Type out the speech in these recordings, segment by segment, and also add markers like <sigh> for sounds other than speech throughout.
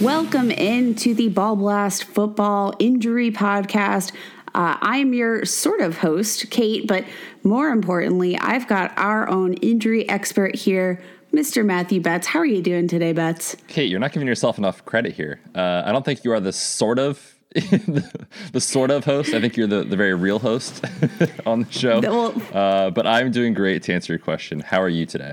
Welcome into the Ball Blast Football Injury Podcast. Uh, I am your sort of host, Kate, but more importantly, I've got our own injury expert here, Mr. Matthew Betts. How are you doing today, Betts? Kate, you're not giving yourself enough credit here. Uh, I don't think you are the sort of <laughs> the, the sort of host. I think you're the, the very real host <laughs> on the show. Uh, but I'm doing great to answer your question. How are you today?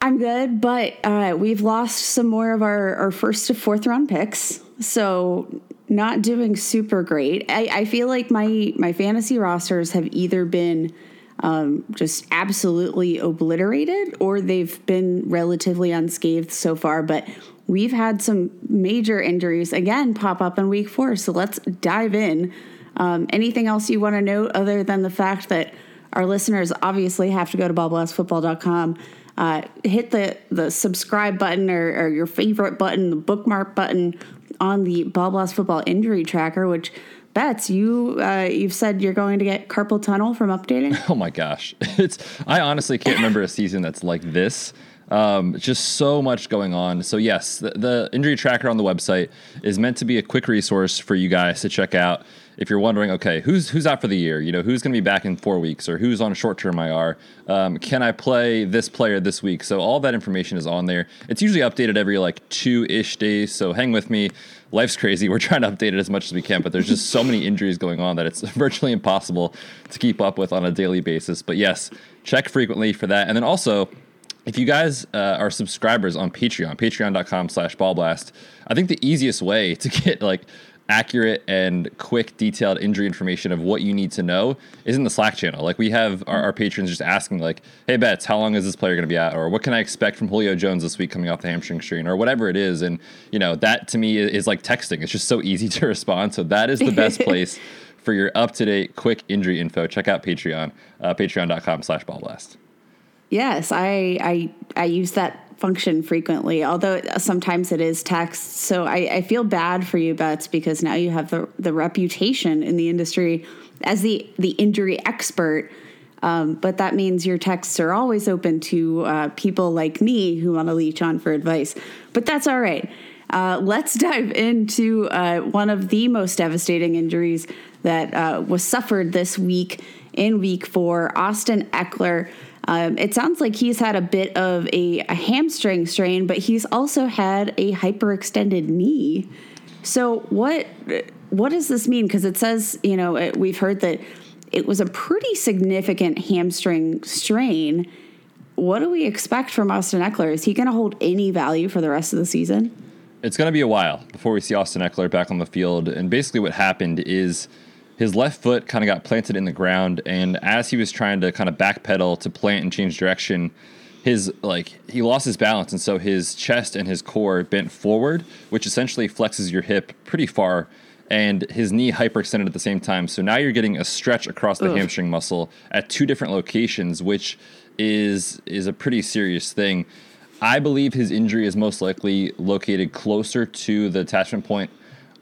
I'm good, but uh, we've lost some more of our, our first to fourth round picks. So not doing super great. I, I feel like my my fantasy rosters have either been um, just absolutely obliterated or they've been relatively unscathed so far. But we've had some major injuries again pop up in week four. So let's dive in. Um, anything else you want to note other than the fact that our listeners obviously have to go to ballblastfootball.com uh, hit the the subscribe button or, or, your favorite button, the bookmark button on the Ball Blast Football Injury Tracker, which Betts you uh, you've said you're going to get carpal tunnel from updating. <laughs> Oh my gosh, <laughs> it's I honestly can't remember a season that's like this. Um, just so much going on. So yes, the, the injury tracker on the website is meant to be a quick resource for you guys to check out if you're wondering, okay, who's who's out for the year? You know, who's going to be back in four weeks, or who's on short term IR? Um, can I play this player this week? So all that information is on there. It's usually updated every like two ish days. So hang with me. Life's crazy. We're <laughs> trying to update it as much as we can, but there's just so many injuries going on that it's <laughs> virtually impossible to keep up with on a daily basis. But yes, check frequently for that, and then also if you guys uh, are subscribers on patreon patreon.com slash ballblast i think the easiest way <laughs> to get like accurate and quick detailed injury information of what you need to know is in the slack channel. Like we have our, our patrons just asking like hey betts how long is this player going to be out? Or what can i expect from julio jones this week coming off the hamstring strain? Or whatever it is. And you know that to me is, is like texting. It's just so easy <laughs> to respond. So that is the best <laughs> place for your up-to-date quick injury info. Check out patreon uh, patreon.com slash ballblast Yes, I I I use that function frequently, although sometimes it is text. So I, I feel bad for you, Betts, because now you have the the reputation in the industry as the the injury expert. Um, but that means your texts are always open to uh, people like me who want to leech on for advice. But that's all right. Uh, let's <laughs> dive into uh, one of the most devastating injuries that uh, was suffered this week in week four. Austin Ekeler. Um, it sounds like he's had a bit of a, a, hamstring strain, but he's also had a hyperextended knee. So what what does this mean? Because it says you know it, we've heard that it was a pretty significant hamstring strain. What do we expect from Austin Ekeler? Is he going to hold any value for the rest of the season? It's going to be a while before we see Austin Ekeler back on the field. And basically, what happened is his left foot kind of got planted in the ground and as he was trying to kind of backpedal to plant and change direction his like he lost his balance and so his chest and his core bent forward which essentially flexes your hip pretty far and his knee hyperextended at the same time so now you're getting a stretch across the Ugh. hamstring muscle at two different locations which is is a pretty serious thing I believe his injury is most likely located closer to the attachment point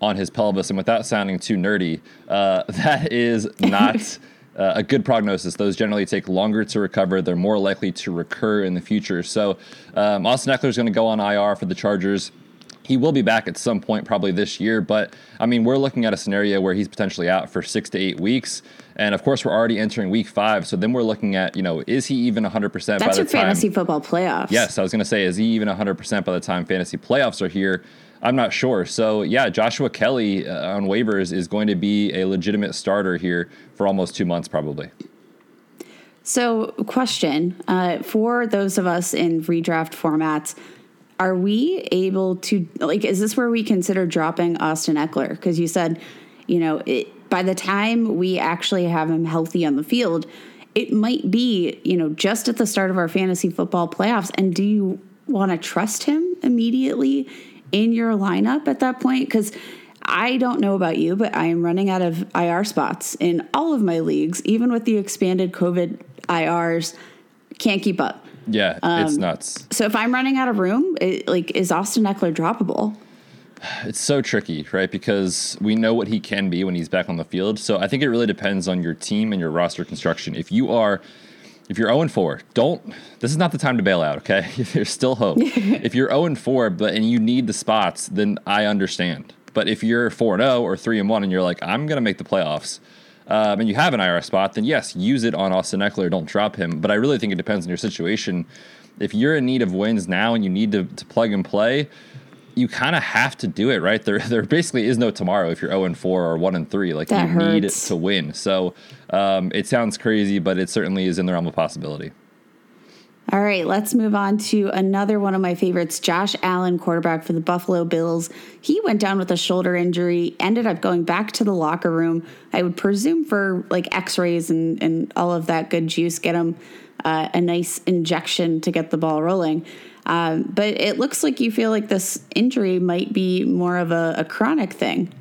on his pelvis. And without sounding too nerdy, uh, <laughs> that is not <laughs> uh, a good prognosis. Those generally take longer to recover. They're more likely to recur in the future. So um, Austin Ekeler is going to go on IR for the Chargers. He will be back at some point, probably this year. But I mean, we're looking at a scenario where he's potentially out for six to eight weeks. And of course, we're already entering week five. So then we're looking at, you know, is he even 100% That's by the your time? fantasy football playoffs. Yes, I was going to say, is he even 100% by the time fantasy playoffs are here? I'm not sure. So yeah, Joshua Kelley uh, on waivers is going to be a legitimate starter here for almost two months, probably. So, question uh, for those of us in redraft formats, are we able to like? Is this where we consider dropping Austin Ekeler? Because you said, you know, it, by the time we actually have him healthy on the field, it might be you know just at the start of our fantasy football playoffs. And do you want to trust him immediately? In your lineup at that point? Because I don't know about you, but I am running out of IR spots in all of my leagues, even with the expanded COVID IRs. Can't keep up. Yeah, Um, it's nuts. So if I'm running out of room, it, like is Austin Ekeler droppable? It's so tricky, right? Because we know what he can be when he's back on the field. So I think it really depends on your team and your roster construction. If you are if you're 0 4, don't this is not the time to bail out, okay? <laughs> There's still hope. <laughs> if you're 0 4 but and you need the spots, then I understand. But if you're 4 0 or 3 and 1 and you're like, I'm gonna make the playoffs, um, and you have an IR spot, then yes, use it on Austin Ekeler. Don't drop him. But I really think it depends on your situation. If you're in need of wins now and you need to, to plug and play, you kind of have to do it, right? There, <laughs> there basically is no tomorrow if you're 0 and 4 or 1 and 3. Like That you need hurts. to win. So um, it sounds crazy, but it certainly is in the realm of possibility. All right, let's move on to another one of my favorites, Josh Allen, quarterback for the Buffalo Bills. He went down with a shoulder injury, ended up going back to the locker room. I would presume for like x rays and, and all of that good juice, get him uh, a nice injection to get the ball rolling. Um, but it looks like you feel like this injury might be more of a, a chronic thing.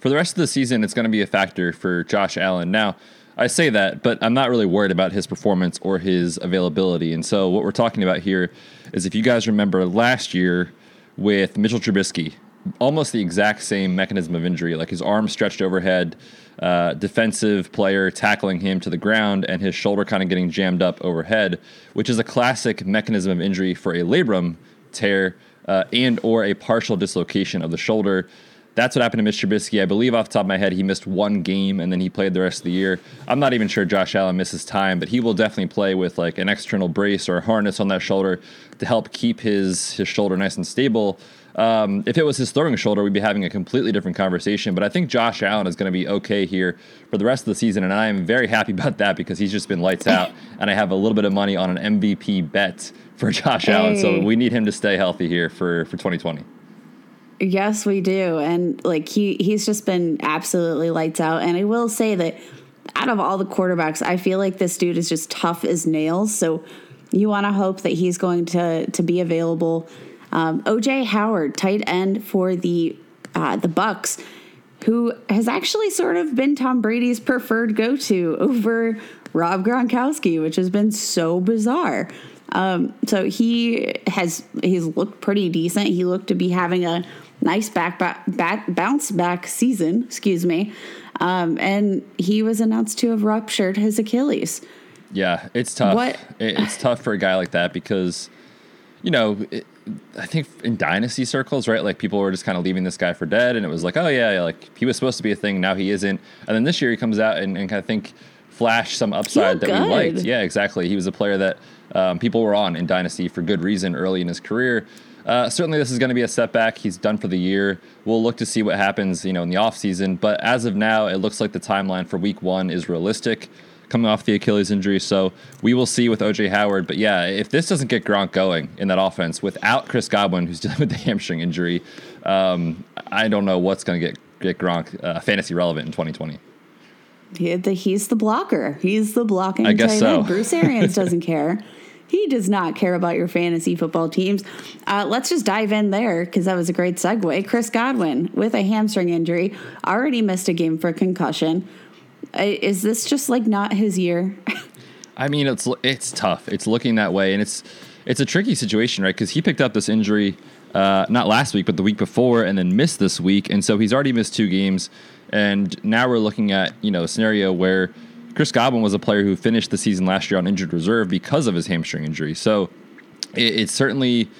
For the rest of the season, it's going to be a factor for Josh Allen. Now, I say that, but I'm not really worried about his performance or his availability. And so, what we're talking about here is if you guys remember last year with Mitchell Trubisky, almost the exact same mechanism of injury, like his arm stretched overhead, uh, defensive player tackling him to the ground, and his shoulder kind of getting jammed up overhead, which is a classic mechanism of injury for a labrum tear uh, and or a partial dislocation of the shoulder. That's what happened to Mitch Trubisky. I believe off the top of my head, he missed one game and then he played the rest of the year. I'm not even sure Josh Allen misses time, but he will definitely play with like an external brace or a harness on that shoulder to help keep his his shoulder nice and stable. Um, if it was his throwing shoulder, we'd be having a completely different conversation. But I think Josh Allen is going to be okay here for the rest of the season, and I am very happy about that because he's just been lights out, <coughs> and I have a little bit of money on an MVP bet for <laughs> Josh Allen. So we need him to stay healthy here for for 2020. Yes, we do. And like he he's just been absolutely lights out. And I will say that out of all the quarterbacks, I feel like this dude is just tough as nails. So you want to hope that he's going to to be available. Um, OJ Howard, tight end for the uh, the Bucs, who has actually sort of been Tom Brady's preferred go to <laughs> over Rob Gronkowski, which has been so bizarre. Um, so he has he's looked pretty decent. He looked to be having a nice back, back, back bounce back season. Excuse me. Um, and he was announced to have ruptured his Achilles. Yeah, it's tough. What- It- It's tough for a guy like that because, you know, it, I think in dynasty circles, right? Like people were just kind of leaving this guy for dead, and it was like, oh yeah, yeah, like he was supposed to be a thing, now he isn't. And then this year he comes out and, and kind of think flash some upside that looked we liked. Yeah, exactly. He was a player that um, people were on in dynasty for good reason early in his career. Uh, certainly, this is going to be a setback. He's done for the year. We'll look to see what happens, you know, in the offseason. But as of now, it looks like the timeline for Week One is realistic, coming off the Achilles injury. So we will see with OJ Howard. But yeah, if this doesn't get Gronk going in that offense without Chris Godwin, who's <laughs> dealing with the hamstring injury, um, I don't know what's going to get get Gronk uh, fantasy relevant in 2020. He, the, he's the blocker. He's the blocking I guess so. end. Bruce Arians <laughs> doesn't care. He does not care about your fantasy football teams. Uh, let's just dive in there because that was a great segue. Chris Godwin with a hamstring injury already missed a game for concussion. Is this just like not his year? I mean, it's it's tough. It's looking that way, and it's it's a tricky situation, right? Because he picked up this injury uh, not last week, but the week before, and then missed this week, and so he's already missed two games. And now we're looking at you know a scenario where Chris Godwin was a player who finished the season last year on injured reserve because of his hamstring injury. So it, it's certainly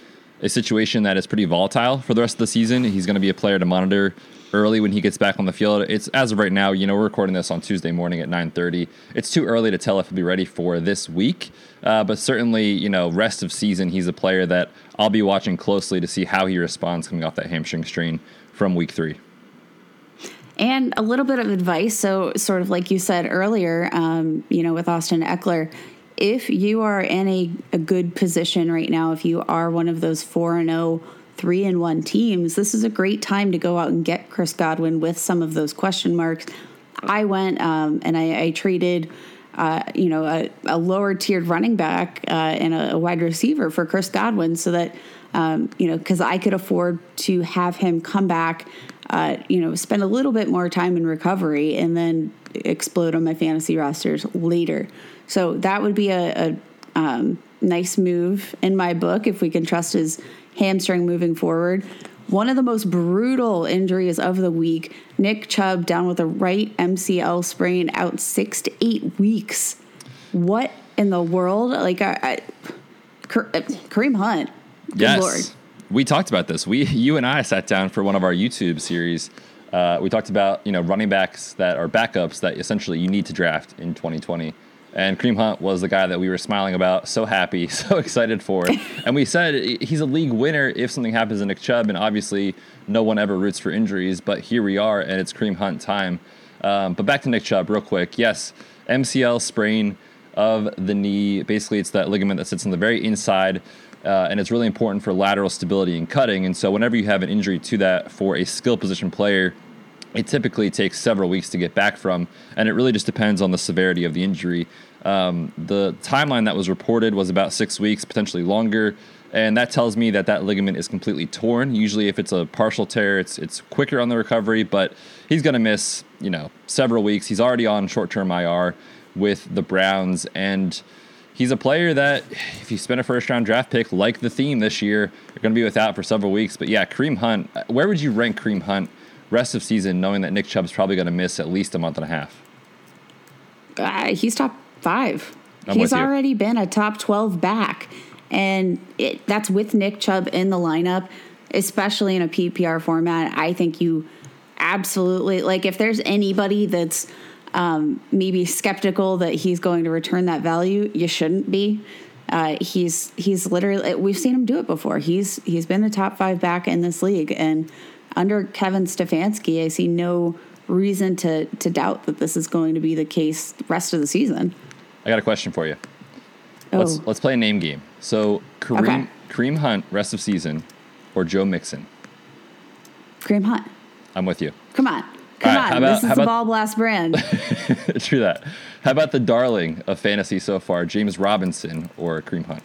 a situation that is pretty volatile for the rest of the season. He's going to be a player to monitor early when he gets back on the field. It's as of right now, you know, we're recording this on Tuesday morning at 9:30. It's too early to tell if he'll be ready for this week, uh, but certainly, you know, rest of season, he's a player that I'll be watching closely to see how he responds coming off that hamstring strain from week three. And a little bit of advice. So, sort of like you said earlier, um, you know, with Austin Ekeler, if you are in a, a good position right now, if you are one of those 4 and 0, 3 and 1 teams, this is a great time to go out and get Chris Godwin with some of those question marks. I went um, and I, I traded. Uh, you know, a, a lower tiered running back uh, and a, a wide receiver for Chris Godwin so that, um, you know, because I could afford to have him come back uh, you know, spend a little bit more time in recovery and then explode on my fantasy rosters later. So that would be a, a um, nice move in my book if we can trust his hamstring moving forward. One of the most brutal injuries of the week Nick Chubb down with a right MCL sprain, out six to eight weeks. What in the world? Like, I, I, Kareem Hunt. Good yes. Lord. We talked about this. We, you and I sat down for one of our YouTube series. Uh, we talked about you know running backs that are backups that essentially you need to draft in 2020. And Kareem Hunt was the guy that we were smiling about, so happy, <laughs> so excited for. and we said he's a league winner if something happens to Nick Chubb. And obviously, no one ever roots for injuries, but here we are, and it's Kareem Hunt time. Um, but back to Nick Chubb, real quick. Yes, MCL sprain of the knee. Basically, it's that ligament that sits on the very inside. Uh, and it's really important for lateral stability and cutting. And so, whenever you have an injury to that for a skill position player, it typically takes several weeks to get back from, and it really just depends on the severity of the injury. Um, the timeline that was reported was about six weeks, potentially longer, and that tells me that that ligament is completely torn. Usually, if it's a partial tear, it's it's quicker on the recovery, but he's going to miss you know several weeks. He's already on short-term IR with the Browns, and he's a player that if you spend a first-round draft pick like the theme this year, you're going to be without for several weeks. But yeah, Kareem Hunt, where would you rank Kareem Hunt? Rest of season, knowing that Nick Chubb's probably going to miss at least a month and a half? Uh, he's top 5 I'm he's already been a top 12 back. And it, that's with Nick Chubb in the lineup, especially in a PPR format. I think you absolutely, like, if there's anybody that's um, maybe skeptical that he's going to return that value, you shouldn't be. Uh, he's he's literally we've seen him do it before. He's he's been a top five back in this league, and under Kevin Stefanski, I see no reason to to doubt that this is going to be the case the rest of the season. I got a question for you. Oh, Let's let's play a name game. So Kareem Okay. Kareem Hunt rest of season, or Joe Mixon. Kareem Hunt. I'm with you. Come on. Come right, on. about- this is the Ball Blast brand. <laughs> True that. How about the darling of fantasy so far, James Robinson or Kareem Hunt?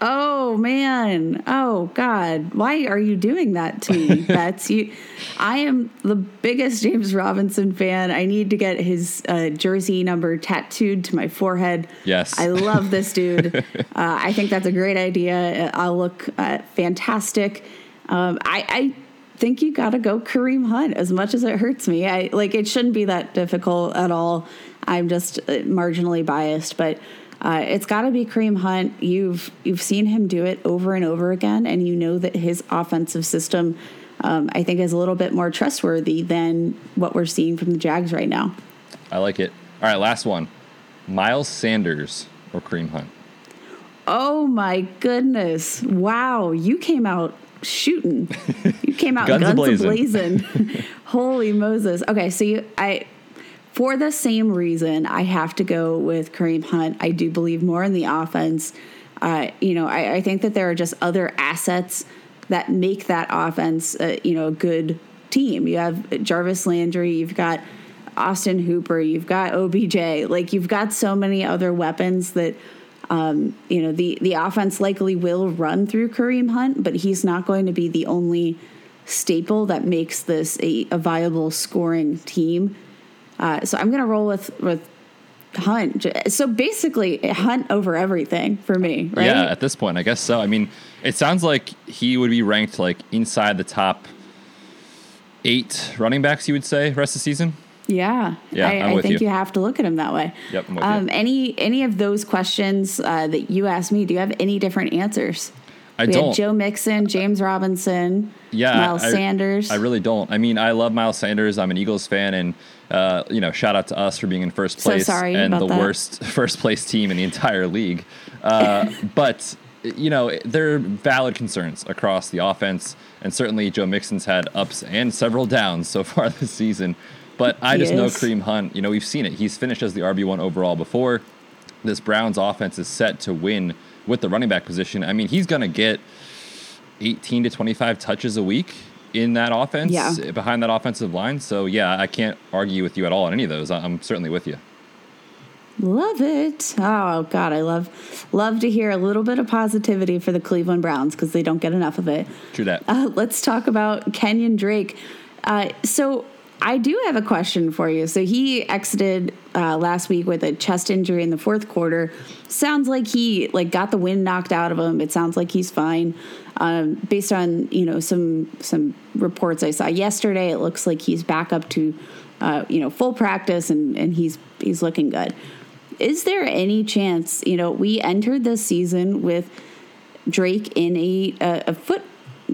Oh man. Oh God. Why are you doing that to me, <laughs> Betts? You I am the biggest James Robinson fan. I need to get his uh, jersey number tattooed to my forehead. Yes. I love this <laughs> dude. uh, I think that's a great idea. I'll look uh, fantastic. Um, I, I think you got to go Kareem Hunt as much as it hurts me. I like it shouldn't be that difficult at all. I'm just uh, marginally biased, but uh, it's got to be Kareem Hunt. You've you've seen him do it over and over again, and you know that his offensive system, um, I think, is a little bit more trustworthy than what we're seeing from the Jags right now. I like it. All right, last one. Miles Sanders or Kareem Hunt? Oh my goodness! Wow, you came out shooting. You came out <laughs> Guns guns, a-blazing. <laughs> Holy Moses! Okay, so you, I, for the same reason, I have to go with Kareem Hunt. I do believe more in the offense. Uh, you know, I, I think that there are just other assets that make that offense, uh, you know, a good team. You have Jarvis Landry. You've got Austin Hooper. You've got OBJ. Like you've got so many other weapons that um, you know the the offense likely will run through Kareem Hunt, but he's not going to be the only staple that makes this a, a viable scoring team. Uh, so I'm going to roll with with Hunt. So basically, Hunt over everything for me, right? Yeah, at this point, I guess so. I mean, it sounds like he would be ranked like inside the top eight running backs. You would say rest of the season. Yeah, Yeah, I, I think you. you. have to look at him that way. Yep, I'm with you. um, Any any of those questions uh, that you asked me, do you have any different answers? I we don't. had Joe Mixon, James Robinson, Yeah, Miles I- Sanders. I really don't. I mean, I love Miles Sanders. I'm an Eagles fan, and uh, you know, shout out to us for being in first So place sorry and the that. worst <laughs> first place team in the entire league. Uh, <laughs> but you know, there are valid concerns across the offense, and certainly Joe Mixon's had ups and several downs so <laughs> far this season. But I He just know. Kareem Hunt. You know, we've seen it. He's finished as the RB one overall before. This Browns offense is set to win with the running back position. I mean, he's going to get 18 to 25 touches a week in that offense Yeah. behind that offensive line. So yeah, I can't argue with you at all on any of those. I'm certainly with you. Love it. Oh God, I love love to hear a little bit of positivity for the Cleveland Browns because they don't get enough of it. True that. Uh, let's talk about Kenyon Drake. Uh, so I do have a question for you. So he exited uh, last week with a chest injury in the fourth quarter. Sounds like he like got the wind knocked out of him. It sounds like he's fine. Um, based on you know some some reports I saw yesterday, it looks like he's back up to uh, you know full practice and and he's he's looking good. Is there any chance you know we entered this season with Drake in a a, a foot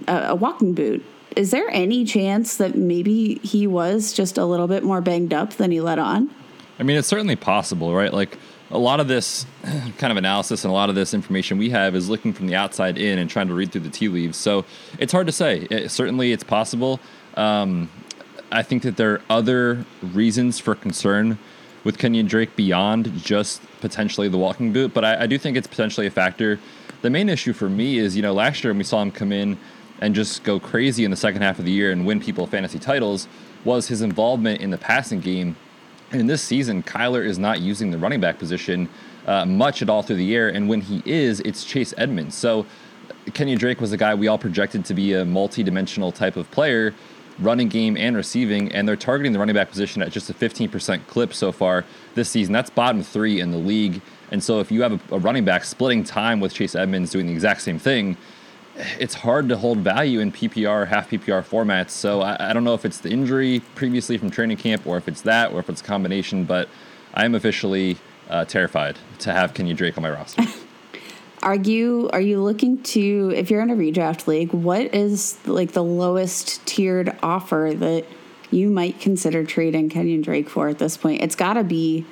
a, a walking boot? Is there any chance that maybe he was just a little bit more banged up than he let on? I mean, it's certainly possible, right? Like a lot of this <clears throat> kind of analysis and a lot of this information we have is looking from the outside in and trying to read through the tea leaves. So it's hard to say. It, certainly, it's possible. Um, I think that there are other reasons for concern with Kenyon Drake beyond just potentially the walking boot, but I, I do think it's potentially a factor. The main issue for me is, you know, last year when we saw him come in and just go crazy in the second half of the year and win people fantasy titles was his involvement in the passing game. In this season, Kyler is not using the running back position uh, much at all through the air. And when he is, it's Chase Edmonds. So Kenyon Drake was a guy we all projected to be a multi-dimensional type of player, running game and receiving, and they're targeting the running back position at just a 15% clip so far this season. That's bottom three in the league. And so if you have a, a running back splitting time with Chase Edmonds doing the exact same thing, it's hard to hold value in PPR, half PPR formats. So I, I, don't know if it's the injury previously from training camp or if it's that or if it's a combination, but I am officially uh, terrified to have Kenyon Drake on my roster. <laughs> are you are you looking to if you're in a redraft league, what is like the lowest tiered offer that you might consider trading Kenyon Drake for at this point? It's got to be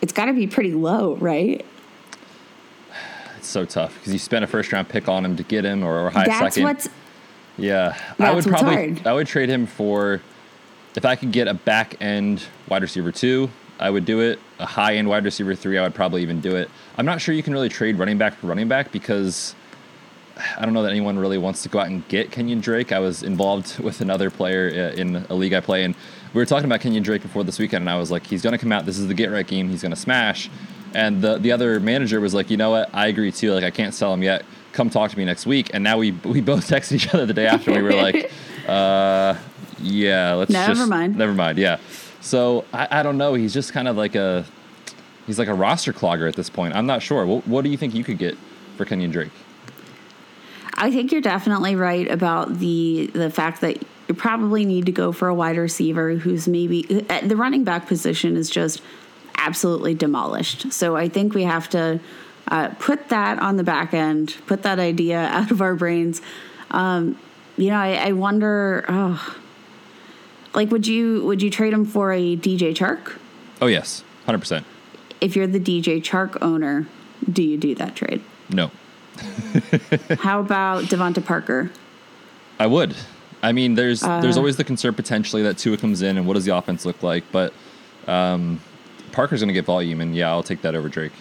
it's got to be pretty low, right? So tough because you spent a first round pick on him to get him or, or high That's second. What's, yeah, I would probably hard. I would trade him for if I could get a back end wide receiver two. I would do it. A high end wide receiver three, I would probably even do it. I'm not sure you can really trade running back for running back because I don't know that anyone really wants to go out and get Kenyon Drake. I was involved <laughs> with another player uh, in a league I play, and we were talking about Kenyon Drake before this weekend, and I was like, he's going to come out. This is the get right game. He's going to smash. And the the other manager was like, you know what? I agree too. Like I can't sell him yet. Come talk to me next week. And now we <laughs> we both texted each other the day after. we were like, <laughs> uh, yeah, let's never just mind. Never mind. Yeah. So I, I don't know. He's just kind of like a he's like a roster clogger at this point. I'm not sure. What, what do you think you could get for Kenyon Drake? I think you're definitely right about the the fact that you probably need to go for a wide receiver who's maybe the running back position is just absolutely demolished. So I think we have to uh, put that on the back end, put that idea <laughs> out of our brains. Um, you know, I, I wonder, oh, like, would you would you trade him for a DJ Chark? Oh yes, hundred percent. If you're the DJ Chark owner, do you do that trade? No. <laughs> How about DeVante Parker? I would. I mean, there's uh, there's always the concern potentially that Tua comes in and what does the offense look like, but um, Parker's going to get volume, and yeah, I'll take that over Drake.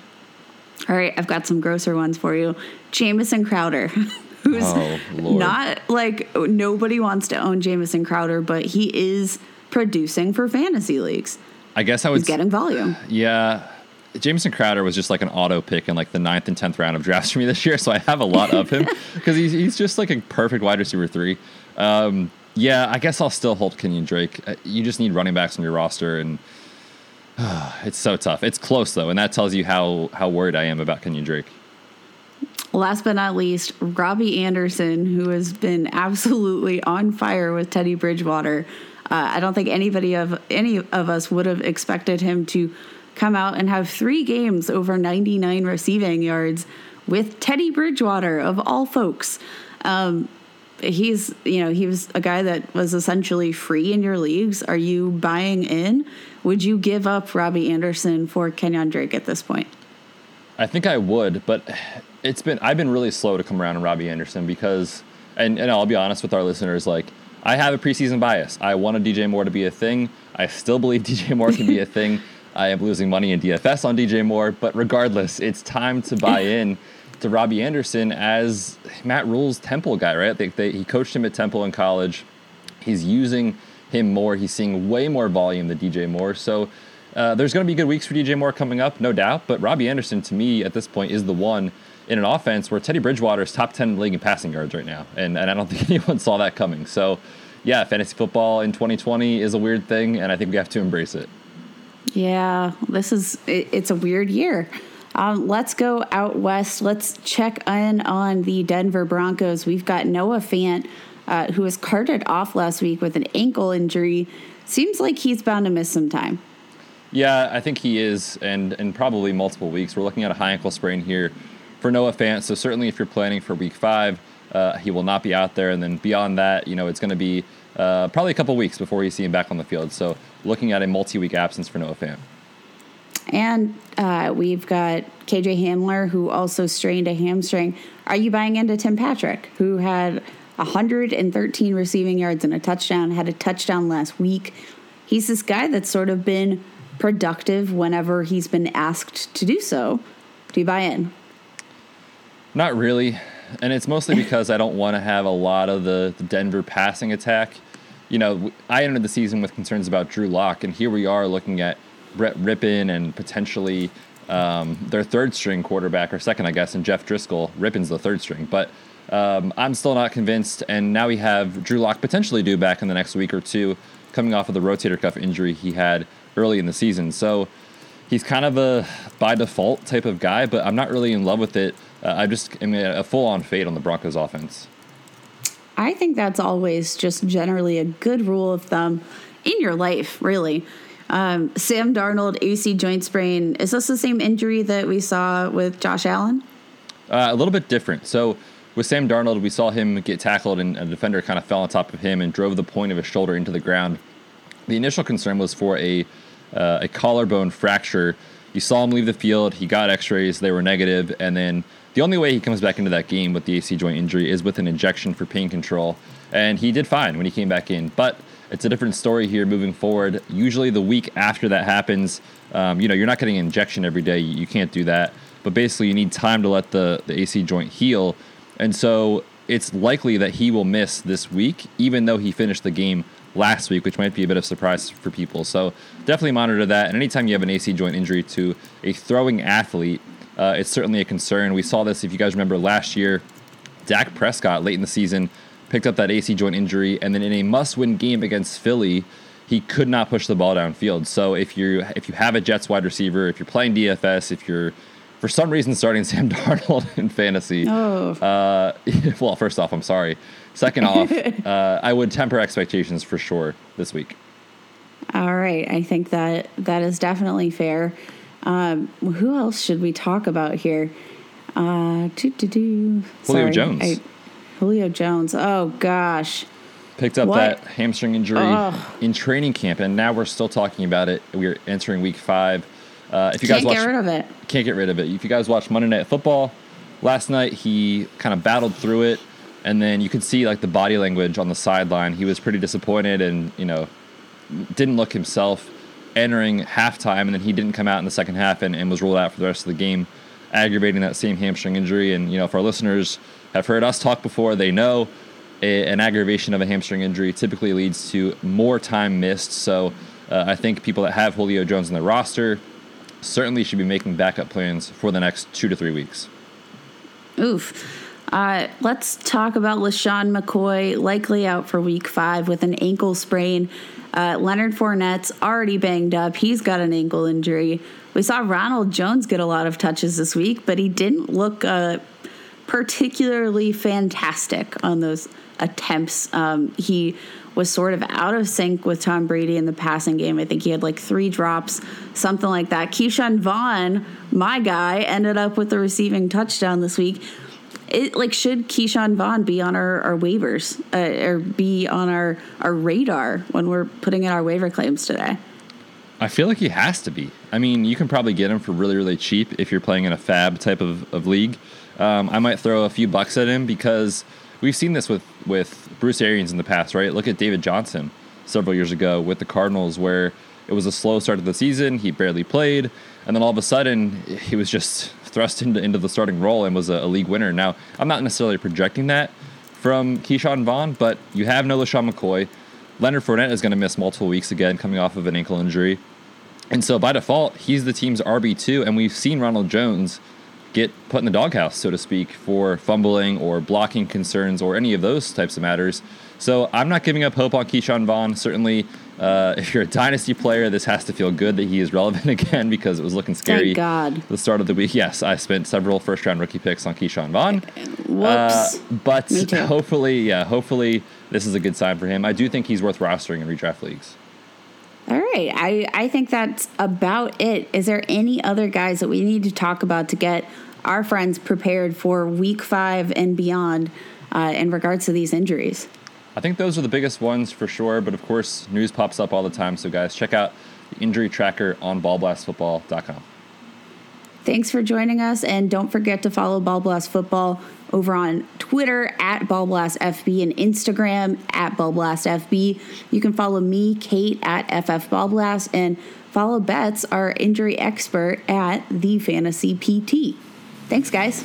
All right, I've got some grosser ones for you. Jamison Crowder, <laughs> who's oh, not like nobody wants to own Jamison Crowder, but he is producing for fantasy leagues. I guess I was getting volume. Yeah. Jamison Crowder was just like an auto pick in like the ninth and tenth round of drafts for me this year, so I have a lot of him <laughs> because he's he's just like a perfect wide receiver three. Um, yeah, I guess I'll still hold Kenyon Drake. Uh, you just need running backs on your roster, and <sighs> it's so tough. It's close though, and that tells you how how worried I am about Kenyon Drake. Last but not least, Robbie Anderson, who has been absolutely on fire with Teddy Bridgewater. Uh, I don't think anybody of any of us would have expected him to come out and have three games over 99 receiving yards with Teddy Bridgewater of all folks. Um, he's you know he was a guy that was essentially free in your leagues. Are you buying in? Would you give up Robbie Anderson for Kenyon Drake at this point? I think I would, but it's been I've been really slow to come around on Robbie Anderson because and, and I'll be honest with our listeners, like I have a preseason bias. I wanted DJ Moore to be a thing. I still believe <laughs> DJ Moore can be a thing. <laughs> I am losing money in DFS on DJ Moore, but regardless, it's time to buy <laughs> in to Robbie Anderson as Matt Rhule's Temple guy, right? They, they, he coached him at Temple in college. He's using him more. He's seeing way more volume than DJ Moore. So uh, there's going to be good weeks for DJ Moore coming up, no doubt. But Robbie Anderson, to me, at this point, is the one in an offense where Teddy Bridgewater is top 10 in league in passing yards right now. And, and I don't <laughs> think anyone saw that coming. So yeah, fantasy football in 2020 is a weird thing, and I think we have to embrace it. Yeah, this is it, it's a weird year. Um, let's go out west. Let's check in on the Denver Broncos. We've got Noah Fant, uh, who was carted off last week with an ankle injury. Seems like he's bound to miss some time. Yeah, I think he is, and and probably multiple weeks. We're looking at a high ankle sprain here for Noah Fant. So certainly, if you're planning for Week Five, uh, he will not be out there. And then beyond that, you know, it's going to be uh, probably a couple weeks before you see him back on the field. So looking at a multi-week absence for Noah Fant. And uh, we've got KJ Hamler, who also strained a hamstring. Are you buying into Tim Patrick, who had 113 receiving yards and a touchdown, had a touchdown last week? He's this guy that's sort of been productive whenever he's been asked to do so. Do you buy in? Not really. And it's mostly <laughs> because I don't want to have a lot of the, the Denver passing attack. You know, I entered the season with concerns about Drew Lock, and here we are looking at Brett Rypien and potentially um, their third string quarterback or second, I guess, and Jeff Driskel. Rypien's the third string, but um, I'm still not convinced. And now we have Drew Lock potentially due back in the next week or two, coming off of the rotator cuff injury he had early in the season. So he's kind of a by default type of guy, but I'm not really in love with it. Uh, I just am a full on fade on the Broncos offense. I think that's always just generally a good rule of thumb in your life, really. Um, Sam Darnold, AC joint sprain. Is this the same injury that we saw with Josh Allen? Uh, a little bit different. So with Sam Darnold, we saw him get tackled, and a defender kind of fell on top of him and drove the point of his shoulder into the ground. The initial concern was for a uh, a collarbone fracture. You saw him leave the field. He got X-rays; they were negative, and then the only way he comes back into that game with the AC joint injury is with an injection for pain control. And he did fine when he came back in, but it's a different story here moving forward. Usually, the week after that happens, um, you know, you're not getting an injection every day. You can't do that. But basically, you need time to let the, the AC joint heal. And so it's likely that he will miss this week, even though he finished the game last week, which might be a bit of surprise for people. So definitely monitor that. And anytime you have an AC joint injury to a throwing athlete, uh, it's certainly a concern. We saw this, if you guys remember last year, Dak Prescott late in the season picked up that AC joint injury, and then in a must-win game against Philly, he could not push the ball downfield. So if you if you have a Jets wide receiver, if you're playing DFS, if you're for some reason starting <laughs> Sam Darnold in fantasy, oh. uh, <laughs> well, first off, I'm sorry. Second <laughs> off, uh, I would temper expectations for sure this week. All right, I think that that is definitely fair. Um, who else should we talk about here? Uh, doo, doo, doo. Julio Sorry, Jones. I, Julio Jones. Oh gosh. Picked up What? that hamstring injury in training camp, and now we're still talking about it. We're entering week five. Uh, if you guys Can't watch, get rid of it. can't get rid of it. If you guys watched Monday Night Football last night, he kind of battled through it, and then you could see like the body language on the sideline. He was pretty disappointed, and you know, didn't look himself entering halftime, and then he didn't come out in the second half and, and was ruled out for the rest of the game, aggravating that same hamstring injury. And you know, for our listeners have heard us talk before, they know a, an aggravation of a hamstring injury typically leads to more time missed. So uh, I think people that have Julio Jones in their roster certainly should be making backup plans for the next two to three weeks. Oof. Uh, let's talk about LeSean McCoy, likely out for week five with an ankle sprain. Uh, Leonard Fournette's already banged up. He's got an ankle injury. We saw Ronald Jones get a lot of touches this week, but he didn't look uh, particularly fantastic on those attempts. Um, he was sort of out of sync with Tom Brady in the passing game. I think he had like three drops, something like that. Ke'Shawn Vaughn, my guy, ended up with the receiving touchdown this week. It like should Ke'Shawn Vaughn be on our, our waivers uh, or be on our, our radar when we're putting in our waiver claims today? I feel like he has to be. I mean, you can probably get him for really, really cheap if you're playing in a FAAB type of, of league. Um, I might throw a few bucks at him because we've seen this with, with Bruce Arians in the past, right? Look at David Johnson several years ago with the Cardinals, where it was a slow start of the season. He barely played. And then all of a sudden, he was just <laughs> thrust into, into the starting role and was a, a league winner. Now, I'm not necessarily projecting that from Ke'Shawn Vaughn, but you have no LeSean McCoy. Leonard Fournette is going to miss multiple weeks again, coming off of an ankle injury. And so by default, he's the team's RB2. And we've seen Ronald Jones get put in the doghouse, so to speak, for fumbling or blocking concerns or any of those types of matters. So I'm not giving up hope on Ke'Shawn Vaughn. Certainly, uh, <laughs> if you're a dynasty player, this has to feel good that he is relevant <laughs> again because it was looking scary. Thank God. The start of the week. Yes, I spent several first round rookie picks on Ke'Shawn Vaughn. Whoops. Uh, but <laughs> hopefully, yeah, hopefully this is a good sign for him. I do think he's worth rostering in redraft leagues. All right. I, I think that's about it. Is there any other guys that we need to talk about to get our friends prepared for week five and beyond uh, in regards to these injuries? I think those are the biggest ones for sure. But of course, news pops up all the time. So guys, check out the injury tracker on ballblastfootball.com. Thanks for joining us, and don't forget to follow Ball Blast Football over on Twitter at BallBlastFB and Instagram at BallBlastFB. You can follow me, Kate, at FF Ballblast, and follow Betts, our injury expert, at The Fantasy PT. Thanks, guys.